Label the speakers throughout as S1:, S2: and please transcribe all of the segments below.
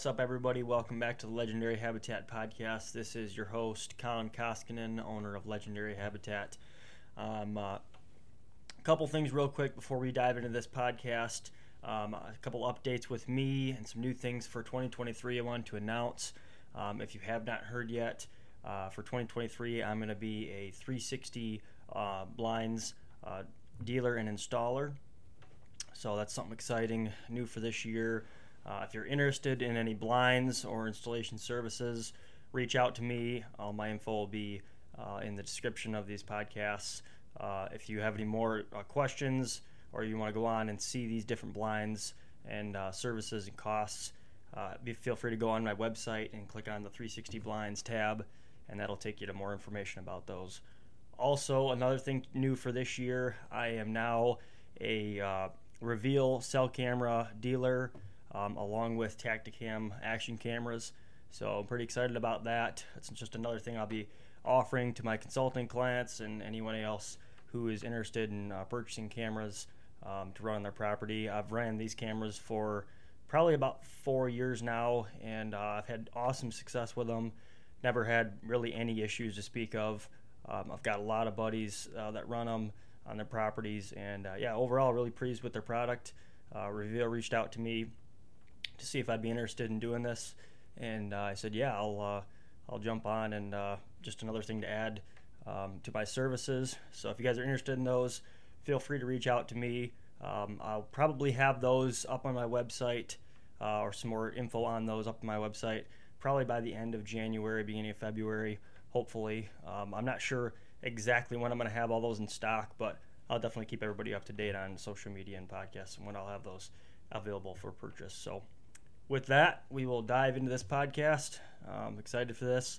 S1: What's up, everybody? Welcome back to the Legendary Habitat Podcast. This is your host, Colin Koskinen, owner of Legendary Habitat. Um, uh, a couple things, real quick, before we dive into this podcast. Um, a couple updates with me and some new things for 2023 I wanted to announce. Um, if you have not heard yet, uh, for 2023, I'm going to be a 360 uh, blinds uh, dealer and installer. So that's something exciting, new for this year. Uh, if you're interested in any blinds or installation services, reach out to me. All my info will be uh, in the description of these podcasts. Uh, if you have any more uh, questions or you want to go on and see these different blinds and uh, services and costs, uh, be, feel free to go on my website and click on the 360 Blinds tab, and that'll take you to more information about those. Also, another thing new for this year, I am now a Reveal cell camera dealer um, along with Tactacam action cameras. So I'm pretty excited about that. It's just another thing I'll be offering to my consulting clients and anyone else who is interested in uh, purchasing cameras um, to run on their property. I've ran these cameras for probably about four years now, and uh, I've had awesome success with them. Never had really any issues to speak of. Um, I've got a lot of buddies uh, that run them on their properties, and uh, yeah, overall, really pleased with their product. Uh, Reveal reached out to me to see if I'd be interested in doing this, and uh, I said, yeah, I'll uh, I'll jump on, and uh, just another thing to add um, to my services. So if you guys are interested in those, feel free to reach out to me. Um, I'll probably have those up on my website uh, or some more info on those up on my website probably by the end of January, beginning of February, hopefully. Um, I'm not sure exactly when I'm going to have all those in stock, but I'll definitely keep everybody up to date on social media and podcasts and when I'll have those available for purchase. So with that, we will dive into this podcast. I'm excited for this.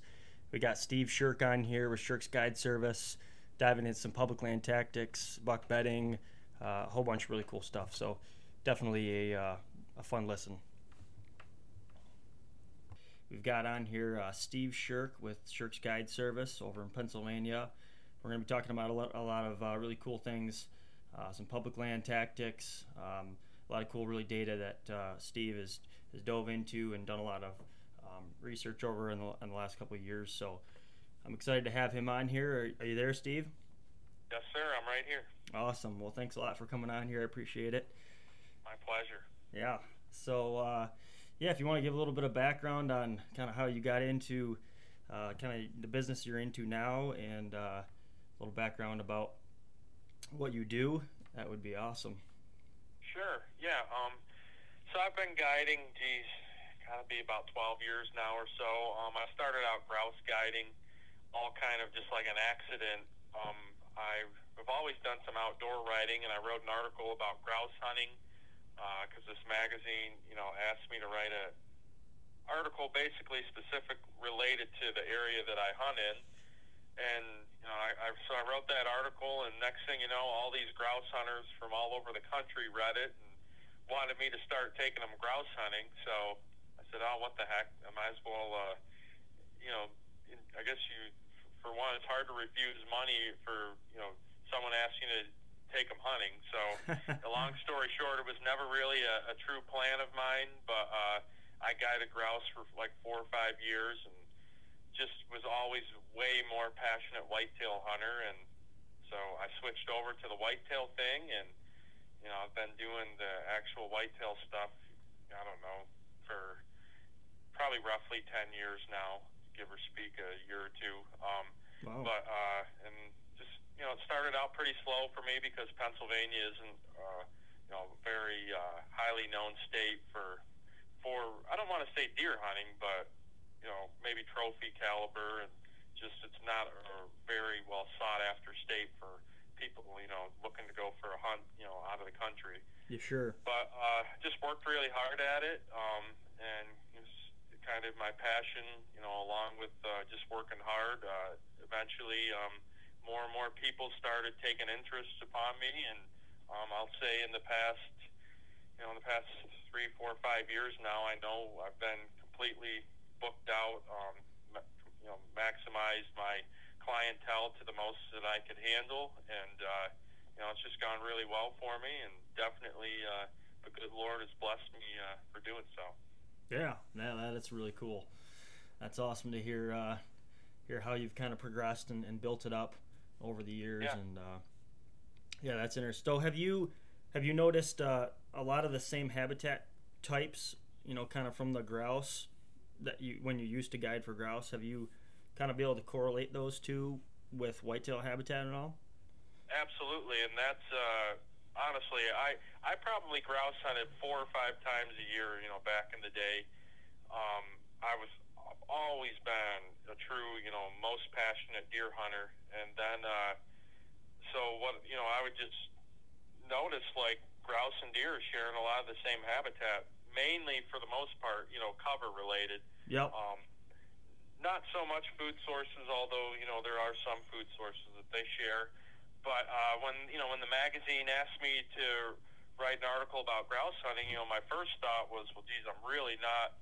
S1: We got Steve Sherk on here with Sherk's Guide Service, diving into some public land tactics, buck bedding, uh, a whole bunch of really cool stuff. So definitely a, uh, a fun listen. We've got on here uh, Steve Sherk with Sherk's Guide Service over in Pennsylvania. We're going to be talking about a lot, a lot of uh, really cool things, uh, some public land tactics, um, a lot of cool, really data that uh, Steve has has dove into and done a lot of um, research over in the, in the last couple of years. So I'm excited to have him on here. Are, are, you there, Steve?
S2: Yes, sir. I'm right here.
S1: Awesome. Well, thanks a lot for coming on here. I appreciate it.
S2: My pleasure.
S1: Yeah. So, uh, yeah, if you want to give a little bit of background on kind of how you got into uh, kind of the business you're into now and uh, a little background about what you do, that would be awesome.
S2: Sure. Yeah. Um, so I've been guiding, geez, gotta be about 12 years now or so. Um, I started out grouse guiding, all kind of just like an accident. Um, I've always done some outdoor writing, and I wrote an article about grouse hunting because uh, this magazine, you know, asked me to write a article basically specific related to the area that I hunt in. And you know, I, I so I wrote that article, and next thing you know, all these grouse hunters from all over the country read it and wanted me to start taking them grouse hunting. So I said, oh, what the heck? I might as well, uh, you know, I guess you, for one, it's hard to refuse money for, you know, someone asking you to take them hunting. So the long story short, it was never really a, a true plan of mine, but uh, I guided grouse for like four or five years and just was always way more passionate whitetail hunter. And so I switched over to the whitetail thing and you know, I've been doing the actual whitetail stuff, I don't know, for probably roughly 10 years now, give or speak a year or two. Um, wow. But, uh, and just, you know, it started out pretty slow for me because Pennsylvania isn't, uh, you know, very uh, highly known state for, for, I don't want to say deer hunting, but, you know, maybe trophy caliber and just it's not a very well sought after state for people, you know, looking to go for a hunt, you know, out of the country.
S1: Yeah, sure.
S2: But uh, just worked really hard at it, um, and it's kind of my passion, you know, along with uh, just working hard. Uh, eventually, um, more and more people started taking interest upon me, and um, I'll say in the past, you know, in the past three, four, five years now, I know I've been completely booked out. Um, you know, maximized my clientele to the most that I could handle, and uh, you know it's just gone really well for me, and definitely uh, the good Lord has blessed me uh, for doing so.
S1: Yeah, yeah, that's really cool. That's awesome to hear. Uh, hear how you've kind of progressed and, and built it up over the years,
S2: Yeah.
S1: and uh, yeah, that's interesting. So, have you have you noticed uh, a lot of the same habitat types? You know, kind of from the grouse that you when you used to guide for grouse. Have you kind of be able to correlate those two with whitetail habitat at all?
S2: Absolutely, and that's uh, honestly, I I probably grouse hunted four or five times a year. You know, back in the day, um, I was I've always been a true, you know, most passionate deer hunter, and then uh, so what you know, I would just notice like grouse and deer sharing a lot of the same habitat, mainly for the most part, you know, cover related.
S1: Yep.
S2: Um, not so much food sources, although you know there are some food sources that they share. But uh, when you know when the magazine asked me to write an article about grouse hunting, you know my first thought was, well, geez, I'm really not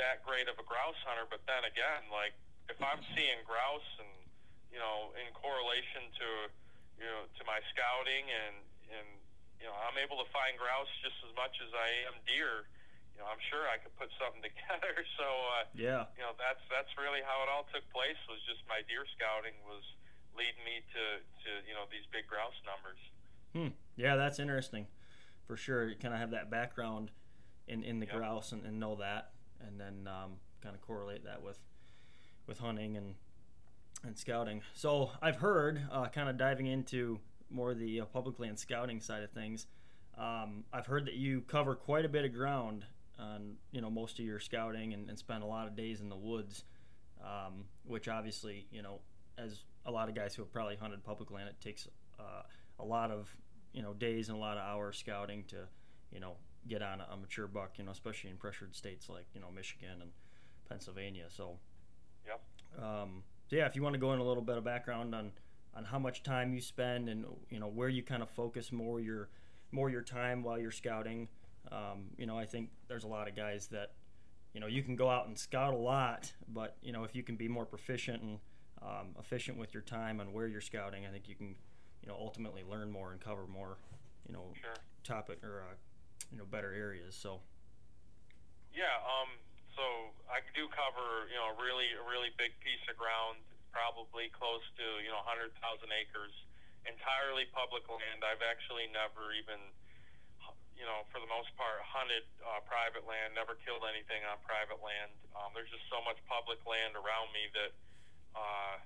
S2: that great of a grouse hunter. But then again, like if I'm seeing grouse and you know in correlation to you know to my scouting and and you know I'm able to find grouse just as much as I am deer you know, I'm sure I could put something together. So, uh,
S1: Yeah.
S2: you know, that's that's really how it all took place. Was just my deer scouting was leading me to to you know these big grouse numbers.
S1: Hmm. Yeah, that's interesting, for sure. You kind of have that background in, in the
S2: Yep.
S1: grouse and, and know that, and then um, kind of correlate that with with hunting and and scouting. So I've heard, uh, kind of diving into more the uh, public land scouting side of things. Um, I've heard that you cover quite a bit of ground on you know most of your scouting and, and spend a lot of days in the woods, um, which obviously you know as a lot of guys who have probably hunted public land, it takes uh, a lot of you know days and a lot of hours scouting to you know get on a, a mature buck, you know especially in pressured states like you know Michigan and Pennsylvania. So
S2: Yep.
S1: um, so yeah, if you want to go in a little bit of background on on how much time you spend and you know where you kind of focus more your more your time while you're scouting. Um, you know, I think there's a lot of guys that you know you can go out and scout a lot, but you know if you can be more proficient and um, efficient with your time and where you're scouting, I think you can you know ultimately learn more and cover more you know
S2: Sure.
S1: topic or uh, you know better areas. So
S2: Yeah. Um. So I do cover you know a really a really big piece of ground, probably close to you know 100,000 acres, entirely public land. I've actually never even you know, for the most part, hunted uh, private land, never killed anything on private land. Um, there's just so much public land around me that uh,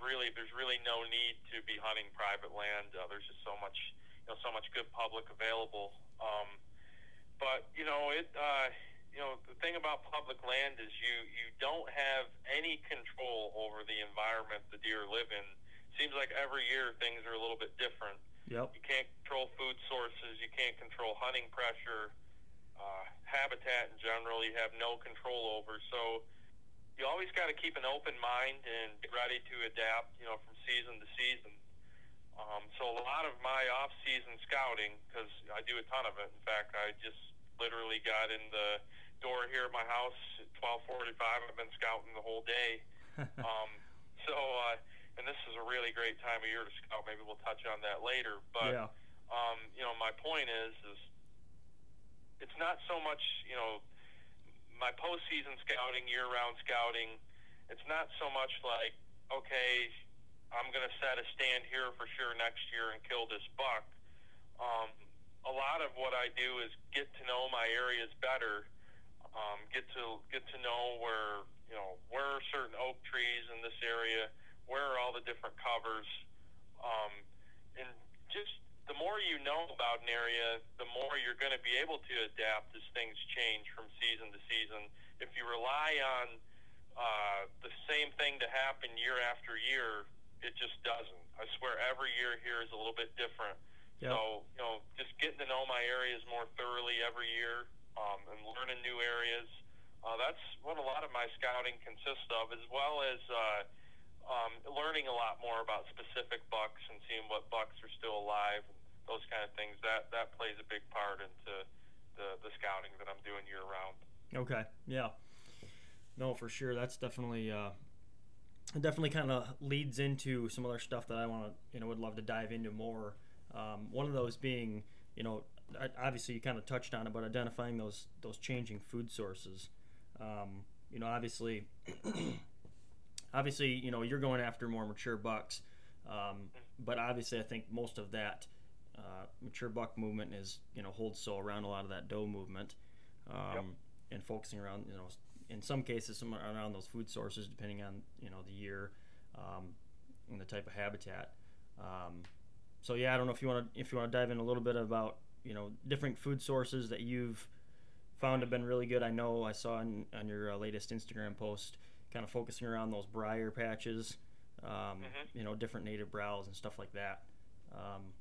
S2: really, there's really no need to be hunting private land. Uh, there's just so much, you know, so much good public available. Um, but you know, it, uh, you know, the thing about public land is you you don't have any control over the environment the deer live in. Seems like every year things are a little bit different.
S1: Yep,
S2: You can't control food sources. You can't control hunting pressure, uh, habitat in general. You have no control over. So you always got to keep an open mind and be ready to adapt. You know, from season to season. Um, so a lot of my off-season scouting, because I do a ton of it. In fact, I just literally got in the door here at my house at 12:45. I've been scouting the whole day. Um, so, uh, and this is a really great time of year to scout. Maybe we'll touch on that later. But
S1: yeah,
S2: um, you know, my point is, is it's not so much, you know, my postseason scouting, year-round scouting. It's not so much like, okay, I'm going to set a stand here for sure next year and kill this buck. Um, a lot of what I do is get to know my areas better, um, get to get to know where you know where are certain oak trees in this area, where are all the different covers, um, and just the more you know about an area, the more you're going to be able to adapt as things change from season to season. If you rely on uh, the same thing to happen year after year, it just doesn't. I swear every year here is a little bit different.
S1: Yep.
S2: So, you know, just getting to know my areas more thoroughly every year um, and learning new areas. Uh, that's what a lot of my scouting consists of, as well as uh, um, learning a lot more about specific bucks and seeing what bucks are still alive and those kind of things. That that plays a big part into the, the scouting that I'm doing year round.
S1: Okay. Yeah. No, for sure. That's definitely uh, it definitely kind of leads into some other stuff that I want to you know would love to dive into more. Um, one of those being you know obviously you kind of touched on it, but identifying those those changing food sources. Um, you know, obviously, obviously, you know, you're going after more mature bucks, um, but obviously, I think most of that uh, mature buck movement is, you know, holds so around a lot of that doe movement, um, yep. and focusing around, you know, in some cases, some around those food sources, depending on you know the year um, and the type of habitat. Um, so yeah, I don't know if you want to if you want to dive in a little bit about you know different food sources that you've found have been really good. I know I saw on, on your uh, latest Instagram post, kind of focusing around those briar patches, um, mm-hmm. you know, different native browse and stuff like that. Um,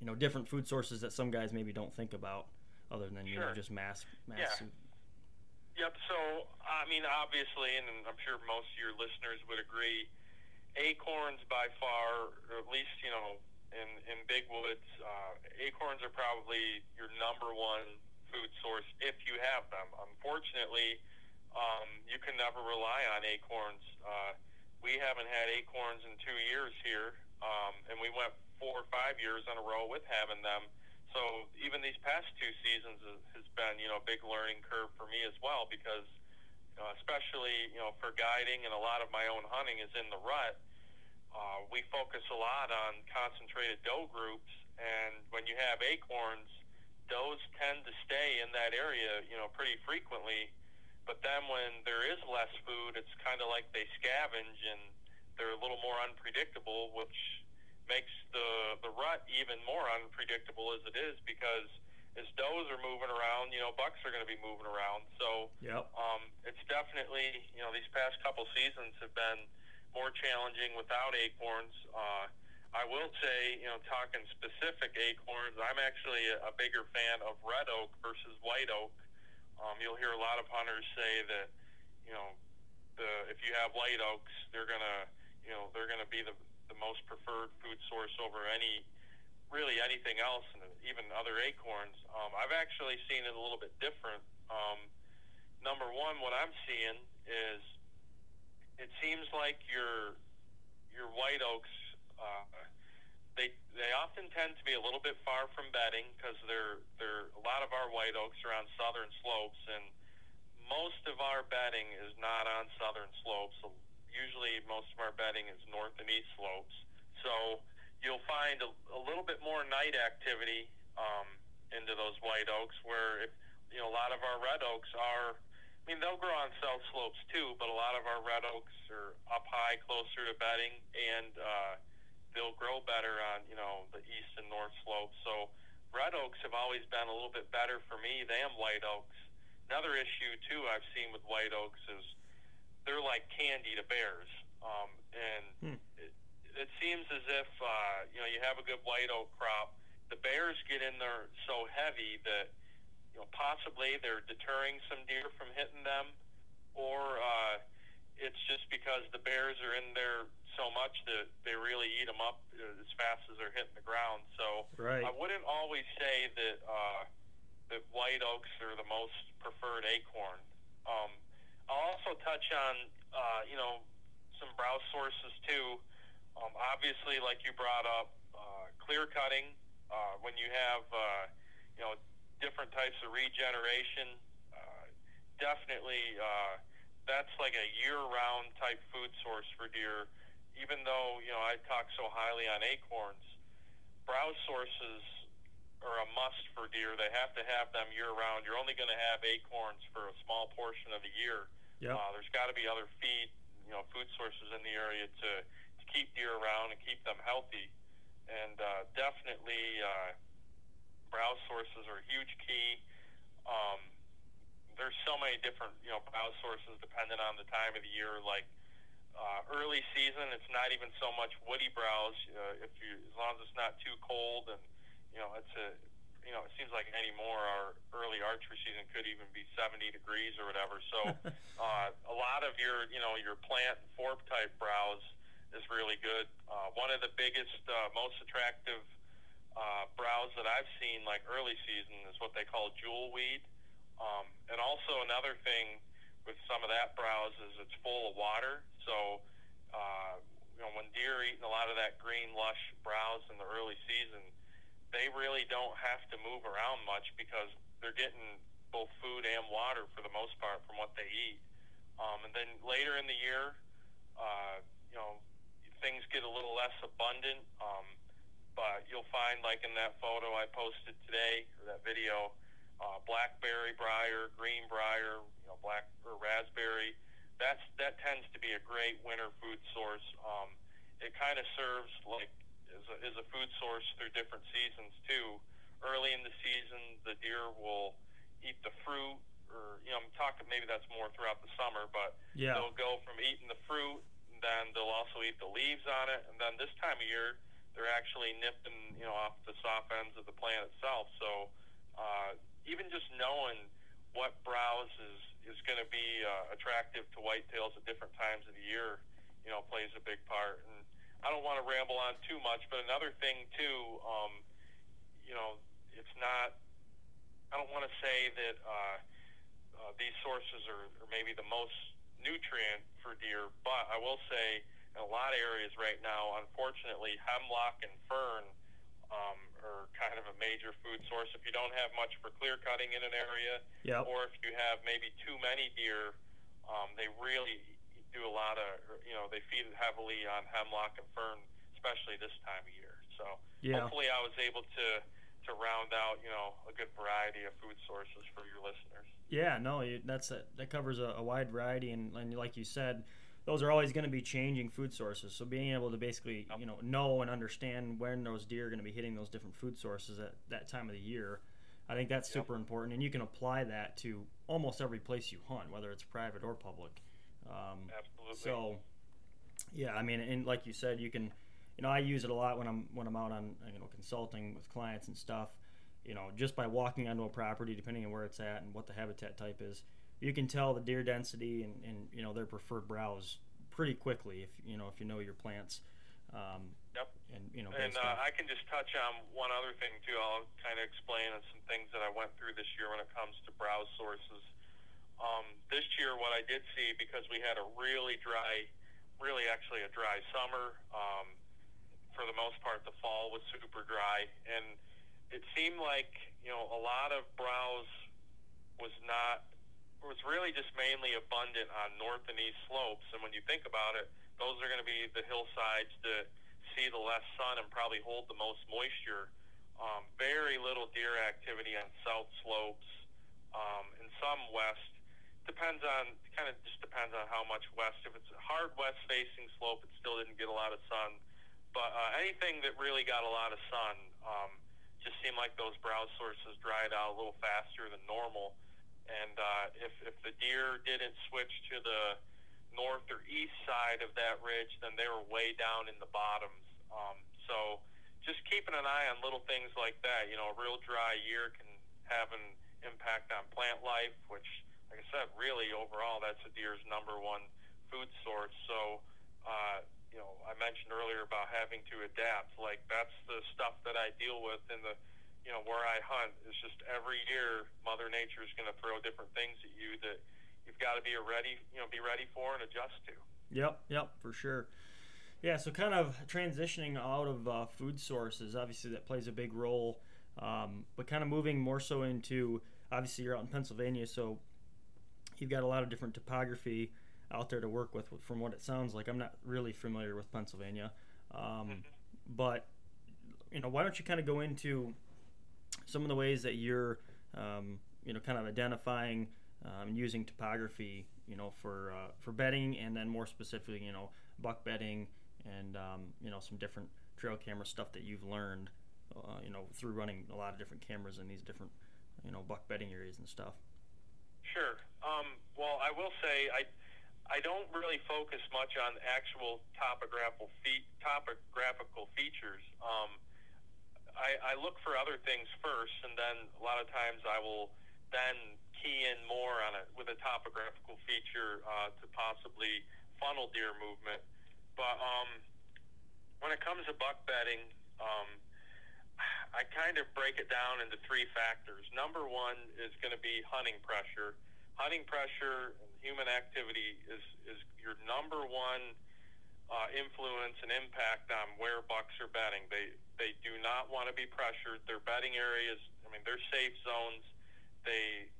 S1: you know, different food sources that some guys maybe don't think about, other than you know just mass mass.
S2: Yeah. Yep. So I mean, obviously, and I'm sure most of your listeners would agree, acorns by far, or at least you know, in in big woods, uh, acorns are probably your number one food source if you have them. Unfortunately, um, you can never rely on acorns. Uh, we haven't had acorns in two years here, um, and we went four or five years in a row with having them. So even these past two seasons has been, you know, a big learning curve for me as well because, uh, especially, you know, for guiding and a lot of my own hunting is in the rut. Uh, we focus a lot on concentrated doe groups, and when you have acorns, does tend to stay in that area, you know, pretty frequently. But then when there is less food, it's kind of like they scavenge and they're a little more unpredictable, which makes the the rut even more unpredictable as it is because as does are moving around, you know, bucks are going to be moving around. So,
S1: yep.
S2: um, it's definitely, you know, these past couple seasons have been more challenging without acorns. Uh, I will say, you know, talking specific acorns, I'm actually a, a bigger fan of red oak versus white oak. Um, you'll hear a lot of hunters say that, you know, the if you have white oaks, they're gonna, you know, they're gonna be the the most preferred food source over any, really anything else, and even other acorns. Um, I've actually seen it a little bit different. Um, number one, what I'm seeing is, it seems like your your white oaks uh, they they often tend to be a little bit far from bedding because they're they're a lot of our white oaks are on southern slopes and most of our bedding is not on southern slopes. Usually, most of our bedding is north and east slopes. So you'll find a, a little bit more night activity um, into those white oaks. Where if you know a lot of our red oaks are, I mean they'll grow on south slopes too, but a lot of our red oaks are up high, closer to bedding, and uh, they'll grow better on you know the east and north slopes. So red oaks have always been a little bit better for me than white oaks. Another issue too I've seen with white oaks is they're like candy to bears, um, and hmm. it, it seems as if uh, you know you have a good white oak crop. The bears get in there so heavy that you know possibly they're deterring some deer from hitting them, or uh, it's just because the bears are in there so much that they really eat them up as fast as they're hitting the ground. So
S1: right.
S2: I wouldn't always say that uh, that white oaks are the most preferred acorn. Um, I'll also touch on uh, you know some browse sources too. Um, obviously, like you brought up, uh, clear cutting. Uh, when you have uh, you know different types of regeneration, uh, definitely uh, that's like a year-round type food source for deer even though you know I talk so highly on acorns, browse sources are a must for deer. They have to have them year round. You're only going to have acorns for a small portion of the year.
S1: Yep. Uh,
S2: there's got to be other feed, you know, food sources in the area to, to keep deer around and keep them healthy. And uh, definitely, uh, browse sources are a huge key. Um, there's so many different, you know, browse sources depending on the time of the year. Like uh, early season, it's not even so much woody browse. Uh, if you, as long as it's not too cold, and you know, it's a, you know, it seems like anymore our early archery season could even be 70 degrees or whatever. So, uh, a lot of your, you know, your plant and forb type browse is really good. Uh, one of the biggest, uh, most attractive uh, browse that I've seen, like early season, is what they call jewel weed. Um, and also another thing with some of that browse is it's full of water. So, uh, you know, when deer are eating a lot of that green, lush browse in the early season, they really don't have to move around much because they're getting both food and water for the most part from what they eat. Um, and then later in the year, uh, you know, things get a little less abundant. Um, but you'll find, like in that photo I posted today, or that video, uh, blackberry briar, green briar, you know, black or raspberry. That's that tends to be a great winter food source. Um, it kind of serves like as a, as a food source through different seasons too. Early in the season, the deer will eat the fruit, or you know, I'm talking maybe that's more throughout the summer, but
S1: Yeah.
S2: they'll go from eating the fruit, and then they'll also eat the leaves on it, and then this time of year, they're actually nipping, you know, off the soft ends of the plant itself. So uh, even just knowing what browse is is going to be uh, attractive to whitetails at different times of the year, you know, plays a big part. And I don't want to ramble on too much, but another thing too, um, you know, it's not. I don't want to say that uh, uh, these sources are, are maybe the most nutrient for deer, but I will say in a lot of areas right now, unfortunately, hemlock and fern um, are kind of a major food source. If you don't have much for clear cutting in an area,
S1: Yep.
S2: or if you have maybe too many deer, um, they really do a lot of, you know, they feed heavily on hemlock and fern, especially this time of year. So
S1: Yeah.
S2: hopefully I was able to to round out, you know, a good variety of food sources for your listeners.
S1: Yeah, no, you, that's a, that covers a, a wide variety, and, and like you said, those are always going to be changing food sources. So being able to basically, you know, know and understand when those deer are going to be hitting those different food sources at that time of the year, I think that's
S2: Yep.
S1: super important, and you can apply that to almost every place you hunt, whether it's private or public. Um,
S2: Absolutely.
S1: so, yeah, I mean, and like you said, you can, you know, I use it a lot when I'm when I'm out on you know consulting with clients and stuff. You know, just by walking onto a property, depending on where it's at and what the habitat type is, you can tell the deer density and, and you know their preferred browse pretty quickly if you know if you know your plants. Um,
S2: Yep.
S1: And you know,
S2: And uh, I can just touch on one other thing too. I'll kind of explain on some things that I went through this year when it comes to browse sources. Um, this year, what I did see because we had a really dry, really actually a dry summer. Um, for the most part, the fall was super dry, and it seemed like you know a lot of browse was not was really just mainly abundant on north and east slopes. And when you think about it, those are going to be the hillsides that see the less sun and probably hold the most moisture. Um, very little deer activity on south slopes, um, and some west. Depends on kind of just depends on how much west. If it's a hard west facing slope, it still didn't get a lot of sun. But uh, anything that really got a lot of sun um, just seemed like those browse sources dried out a little faster than normal. And uh, if if the deer didn't switch to the north or east side of that ridge, then they were way down in the bottoms. Um, so just keeping an eye on little things like that. You know, a real dry year can have an impact on plant life, which, like I said, really overall, that's a deer's number one food source. So, uh, you know, I mentioned earlier about having to adapt. Like that's the stuff that I deal with in the, you know, where I hunt. It's just every year, Mother Nature is going to throw different things at you that you've got to be ready, you know, be ready for and adjust to.
S1: Yep, yep, for sure. Yeah, so kind of transitioning out of uh, food sources, obviously that plays a big role, um, but kind of moving more so into obviously you're out in Pennsylvania, so you've got a lot of different topography out there to work with. From what it sounds like, I'm not really familiar with Pennsylvania, um, but you know, why don't you kind of go into some of the ways that you're, um, you know, kind of identifying um, and using topography, you know, for uh, for bedding, and then more specifically, you know, buck bedding, and um, you know, some different trail camera stuff that you've learned, uh, you know, through running a lot of different cameras in these different, you know, buck bedding areas and stuff.
S2: Sure. Um, well, I will say I I don't really focus much on actual topographical topographical features. Um, I, look for other things first, and then a lot of times I will then key in more on it with a topographical feature uh, to possibly funnel deer movement. But um, when it comes to buck bedding, um, I kind of break it down into three factors. Number one is going to be hunting pressure. Hunting pressure and human activity is, is your number one uh, influence and impact on where bucks are bedding. They they do not want to be pressured. Their bedding areas, I mean, they're safe zones. They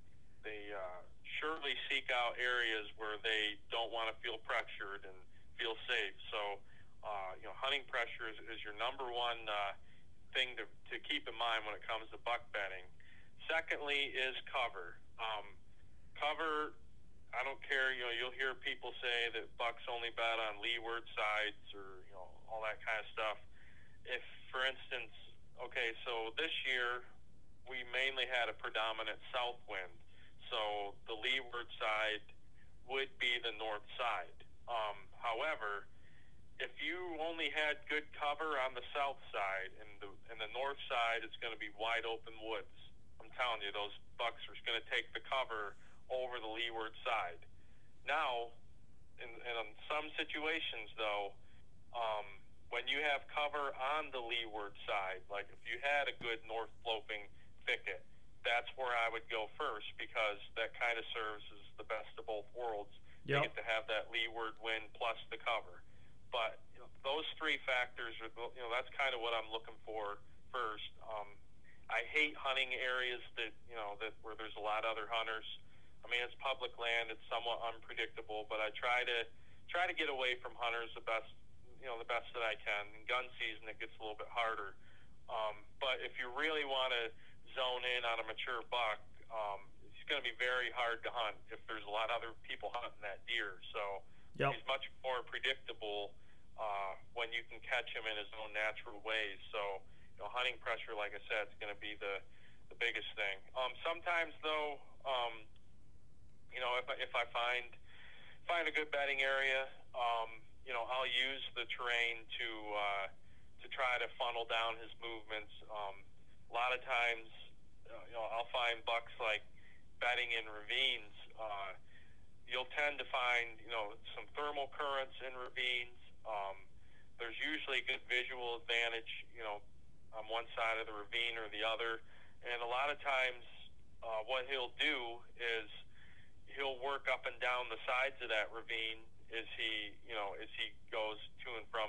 S2: they uh, surely seek out areas where they don't want to feel pressured and feel safe. So, uh, you know, hunting pressure is, is your number one uh, thing to, to keep in mind when it comes to buck bedding. Secondly, is cover. Um, cover. I don't care. You know, you'll hear people say that bucks only bed on leeward sides or you know all that kind of stuff. If, for instance, okay, so this year we mainly had a predominant south wind, so the leeward side would be the north side. Um, however, if you only had good cover on the south side and the and the north side, it's going to be wide open woods. I'm telling you, those bucks are going to take the cover over the leeward side. Now, in, in some situations, though, um, when you have cover on the leeward side, like if you had a good north sloping thicket, that's where I would go first because that kind of serves as the best of both worlds. Yep. You get to have that leeward wind plus the cover. But you know, those three factors are, you know, that's kind of what I'm looking for first. Um, I hate hunting areas that, you know, that where there's a lot of other hunters. I mean, it's public land; it's somewhat unpredictable. But I try to try to get away from hunters the best, you know, the best that I can. In gun season, it gets a little bit harder. Um, but if you really want to zone in on a mature buck, um, it's going to be very hard to hunt if there's a lot of other people hunting that deer. So yep. he's much more predictable uh, when you can catch him in his own natural ways. So you know, hunting pressure, like I said, is going to be the the biggest thing. Um, sometimes though, um, you know, if I, if I find find a good bedding area, um, you know, I'll use the terrain to uh, to try to funnel down his movements. Um, a lot of times, uh, you know, I'll find bucks like bedding in ravines. Uh, you'll tend to find, you know, some thermal currents in ravines. Um, there's usually a good visual advantage, you know, on one side of the ravine or the other. And a lot of times, uh, what he'll do is he'll work up and down the sides of that ravine as he, you know, as he goes to and from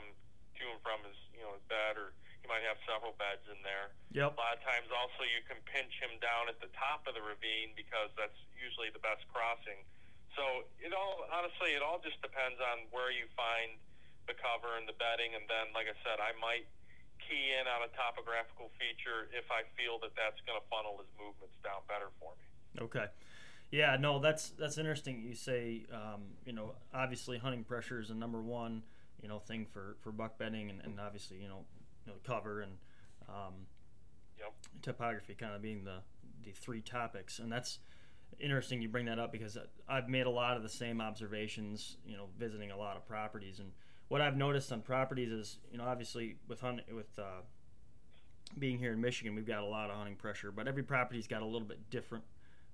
S2: to and from his, you know, his bed or you might have several beds in there.
S1: Yep.
S2: A lot of times also you can pinch him down at the top of the ravine because that's usually the best crossing. So it all honestly it all just depends on where you find the cover and the bedding and then like I said I might key in on a topographical feature if I feel that that's going to funnel his movements down better for me.
S1: Okay. Yeah, no, that's that's interesting. You say, um, you know, obviously hunting pressure is a number one, you know, thing for for buck bedding, and, and obviously, you know, know, cover and um,
S2: yep.
S1: topography kind of being the the three topics, and that's interesting. You bring that up because I've made a lot of the same observations. You know, visiting a lot of properties, and what I've noticed on properties is, you know, obviously with hunt, with uh, being here in Michigan, we've got a lot of hunting pressure, but every property's got a little bit different,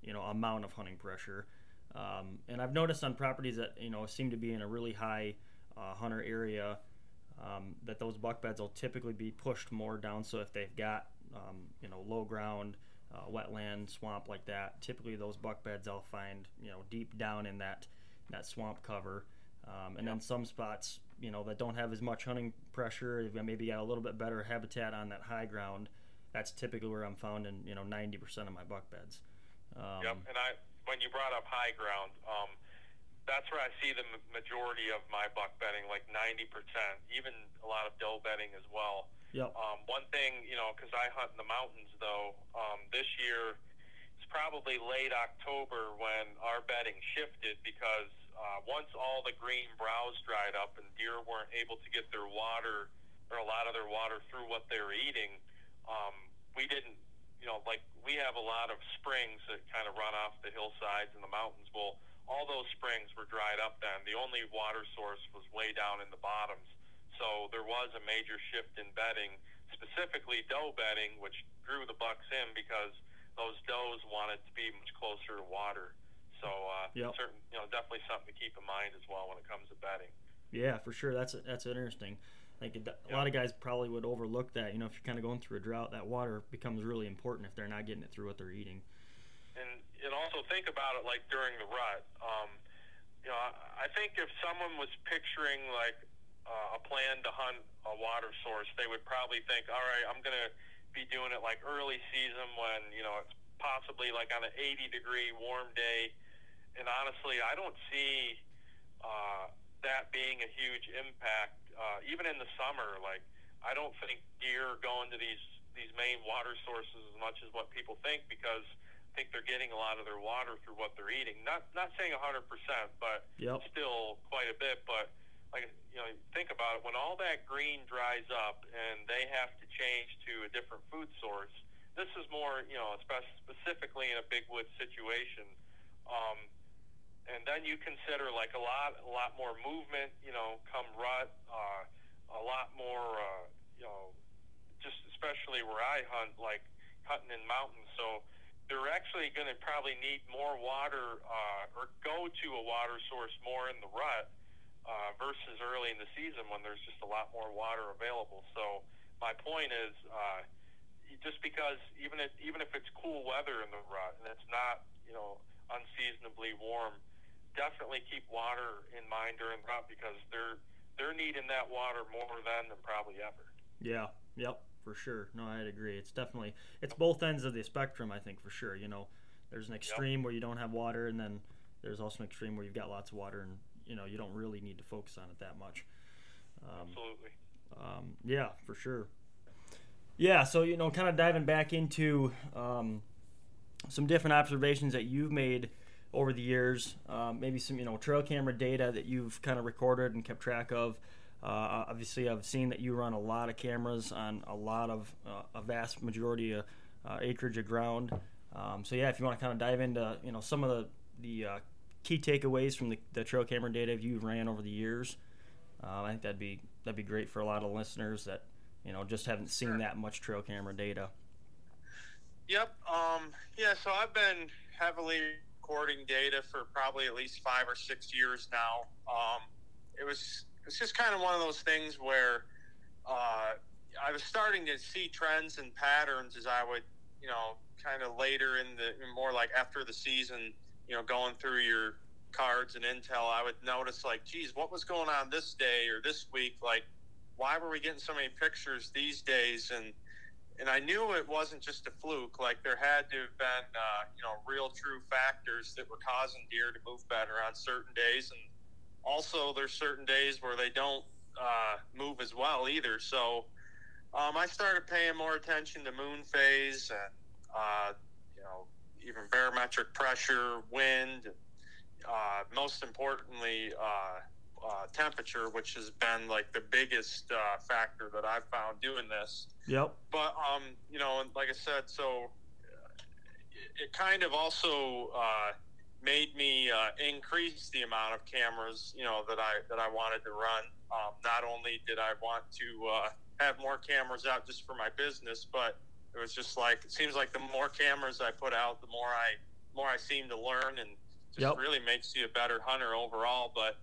S1: you know, amount of hunting pressure. Um, and I've noticed on properties that you know seem to be in a really high uh, hunter area um, that those buck beds will typically be pushed more down. So if they've got um, you know low ground, uh, wetland, swamp like that, typically those buck beds I'll find you know deep down in that that swamp cover. Um, and yep. then some spots you know that don't have as much hunting pressure, they've maybe got a little bit better habitat on that high ground. That's typically where I'm found in you know 90% of my buck beds.
S2: Um, yep, and I when you brought up high ground. Um, that's where I see the majority of my buck bedding, like 90%, even a lot of doe bedding as well.
S1: Yep.
S2: Um, one thing, you know, because I hunt in the mountains, though, um, this year it's probably late October when our bedding shifted because uh, once all the green browse dried up and deer weren't able to get their water or a lot of their water through what they were eating, um, we didn't, you know, like we have a lot of springs that kind of run off the hillsides and the mountains. Well, all those springs were dried up then. The only water source was way down in the bottoms. So there was a major shift in bedding, specifically doe bedding, which drew the bucks in because those does wanted to be much closer to water. So, uh, yep. certain, you know, definitely something to keep in mind as well when it comes to bedding.
S1: Yeah, for sure. That's that's interesting. Like a, a yep. lot of guys probably would overlook that. You know, if you're kind of going through a drought, that water becomes really important if they're not getting it through what they're eating
S2: and and also think about it like during the rut. Um, you know, I, I think if someone was picturing like uh, a plan to hunt a water source, they would probably think, all right, I'm gonna be doing it like early season when you know it's
S3: possibly like on an 80 degree warm day. And honestly, I don't see uh, that being a huge impact, uh, even in the summer. Like, I don't think deer are going to these these main water sources as much as what people think because I think they're getting a lot of their water through what they're eating. Not not saying 100%, but
S1: yep.
S3: still quite a bit. But like you know, think about it. When all that green dries up and they have to change to a different food source, this is more you know, specifically in a big wood situation. Um, and then you consider like a lot a lot more movement. You know, come rut, uh, a lot more. Uh, you know just especially where I hunt, like hunting in mountains. So they're actually going to probably need more water uh, or go to a water source more in the rut uh, versus early in the season when there's just a lot more water available. So my point is, uh, just because even if even if it's cool weather in the rut and it's not you know unseasonably warm, definitely keep water in mind during the rut because they're they're needing that water more then than probably ever.
S1: Yeah. Yep for sure. No, I'd agree. It's definitely it's both ends of the spectrum. I think for sure. You know, there's an extreme yep. where you don't have water, and then there's also an extreme where you've got lots of water, and you know you don't really need to focus on it that much.
S3: Um, Absolutely.
S1: Um, yeah, for sure. Yeah, so you know, kind of diving back into um, some different observations that you've made over the years, um, maybe some you know trail camera data that you've kind of recorded and kept track of. Uh, obviously, I've seen that you run a lot of cameras on a lot of uh, a vast majority of uh, acreage of ground. Um, so yeah, if you want to kind of dive into you know some of the the uh, key takeaways from the, the, trail camera data you ran over the years, uh, I think that'd be that'd be great for a lot of listeners that you know just haven't seen sure. that much trail camera data.
S2: Yep. Um, yeah. So I've been heavily recording data for probably at least five or six years now. Um, it was it's just kind of one of those things where uh, I was starting to see trends and patterns as I would, you know, kind of later in the more like after the season, you know, going through your cards and intel, I would notice like, geez, what was going on this day or this week? Like, why were we getting so many pictures these days? And and I knew it wasn't just a fluke. Like there had to have been, uh, you know, real true factors that were causing deer to move better on certain days and also there's certain days where they don't uh, move as well either. So um, I started paying more attention to moon phase and uh, you know even barometric pressure, wind, uh, most importantly uh, uh, temperature, which has been like the biggest uh, factor that I've found doing this.
S1: Yep.
S2: But um, you know, like I said, so it, it kind of also made me uh, increase the amount of cameras, you know, that I that I wanted to run. Um, not only did I want to uh, have more cameras out just for my business, but it was just like it seems like the more cameras I put out, the more I more I seem to learn, and just yep. really makes you a better hunter overall. But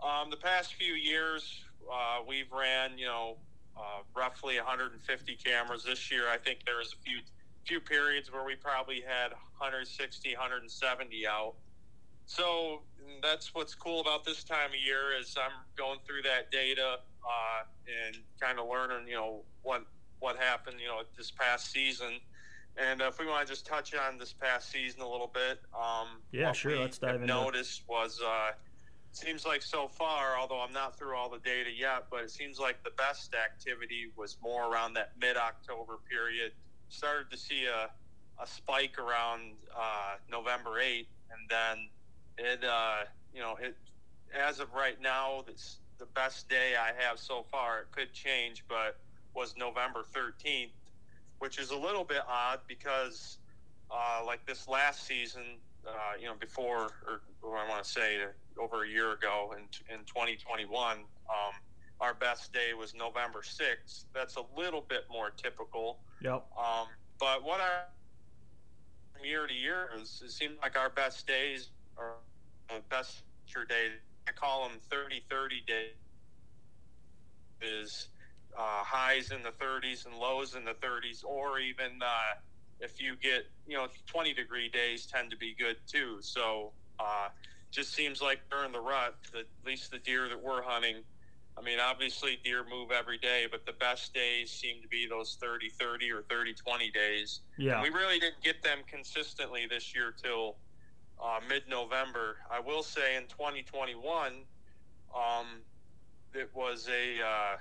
S2: um, the past few years, uh, we've ran, you know, uh, roughly 150 cameras. This year, I think there was a few few periods where we probably had 160, 170 out. So that's what's cool about this time of year is I'm going through that data uh, and kind of learning, you know, what what happened, you know, this past season. And if we want to just touch on this past season a little bit, um,
S1: yeah, sure. Let's dive
S2: in. Noticed was uh, seems like so far, although I'm not through all the data yet, but it seems like the best activity was more around that mid-October period started to see a, a spike around uh, November 8th, and then it, uh, you know, it as of right now, it's the best day I have so far. It could change, but was November 13th, which is a little bit odd because, uh, like this last season, uh, you know, before, or I want to say over a year ago in, in 2021, um, our best day was November 6th. That's a little bit more typical.
S1: Yep.
S2: Um, but what I year to year is it seems like our best days are the best your days. I call them 30 30 days. Is uh, highs in the 30s and lows in the 30s, or even uh, if you get, you know, 20 degree days tend to be good too. So uh, just seems like during the rut, the, at least the deer that we're hunting, I mean, obviously deer move every day, but the best days seem to be those 30 30 or 30 20 days.
S1: Yeah.
S2: And we really didn't get them consistently this year till uh, mid November. I will say in 2021, um, it was a uh,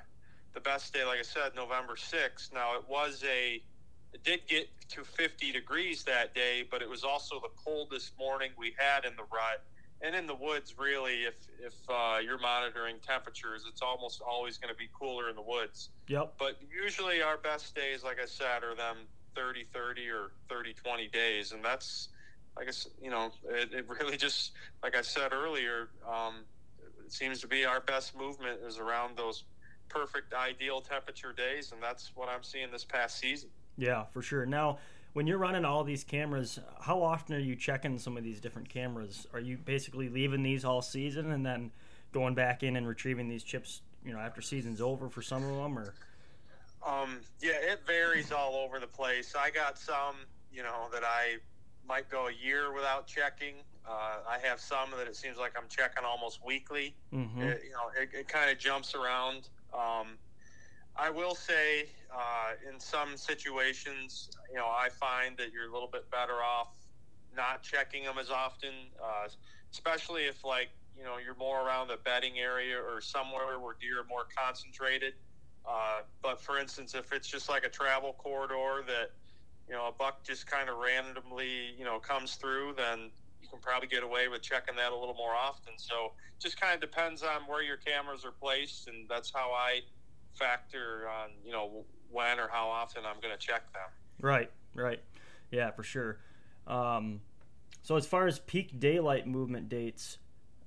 S2: the best day, like I said, November 6th. Now, it was a it did get to 50 degrees that day, but it was also the coldest morning we had in the rut. And in the woods, really, if if uh, you're monitoring temperatures, it's almost always going to be cooler in the woods.
S1: Yep.
S2: But usually, our best days, like I said, are them 30 30 or 30 20 days. And that's, I guess, you know, it, it really just, like I said earlier, um, it seems to be our best movement is around those perfect ideal temperature days. And that's what I'm seeing this past season.
S1: Yeah, for sure. Now, when you're running all these cameras, how often are you checking some of these different cameras? Are you basically leaving these all season and then going back in and retrieving these chips, you know, after season's over for some of them, or?
S2: Um, yeah, it varies all over the place. I got some, you know, that I might go a year without checking. Uh, I have some that it seems like I'm checking almost weekly.
S1: Mm-hmm.
S2: It, you know, it, it kind of jumps around. Um, I will say, uh, in some situations, you know, I find that you're a little bit better off not checking them as often, uh, especially if, like, you know, you're more around the bedding area or somewhere where deer are more concentrated. Uh, but for instance, if it's just like a travel corridor that, you know, a buck just kind of randomly, you know, comes through, then you can probably get away with checking that a little more often. So just kind of depends on where your cameras are placed, and that's how I factor on you know when or how often I'm going to check them.
S1: Right, right, yeah, for sure. Um, so as far as peak daylight movement dates,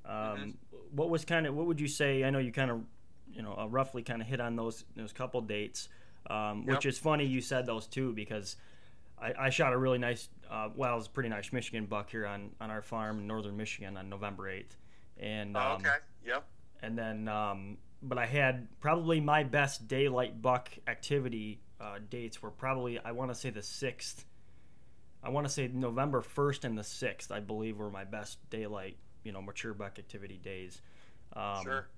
S1: um, mm-hmm. what was kind of what would you say? I know you kind of you know uh, roughly kind of hit on those those couple dates, um, yep. which is funny you said those two because I, I shot a really nice uh, well it was a pretty nice Michigan buck here on on our farm in northern Michigan on November eighth, and
S2: oh, um, okay, yep,
S1: and then um, but I had probably my best daylight buck activity uh, dates were probably I want to say the sixth. I want to say November first and the sixth. I believe were my best daylight, you know, mature buck activity days.
S2: Um, sure.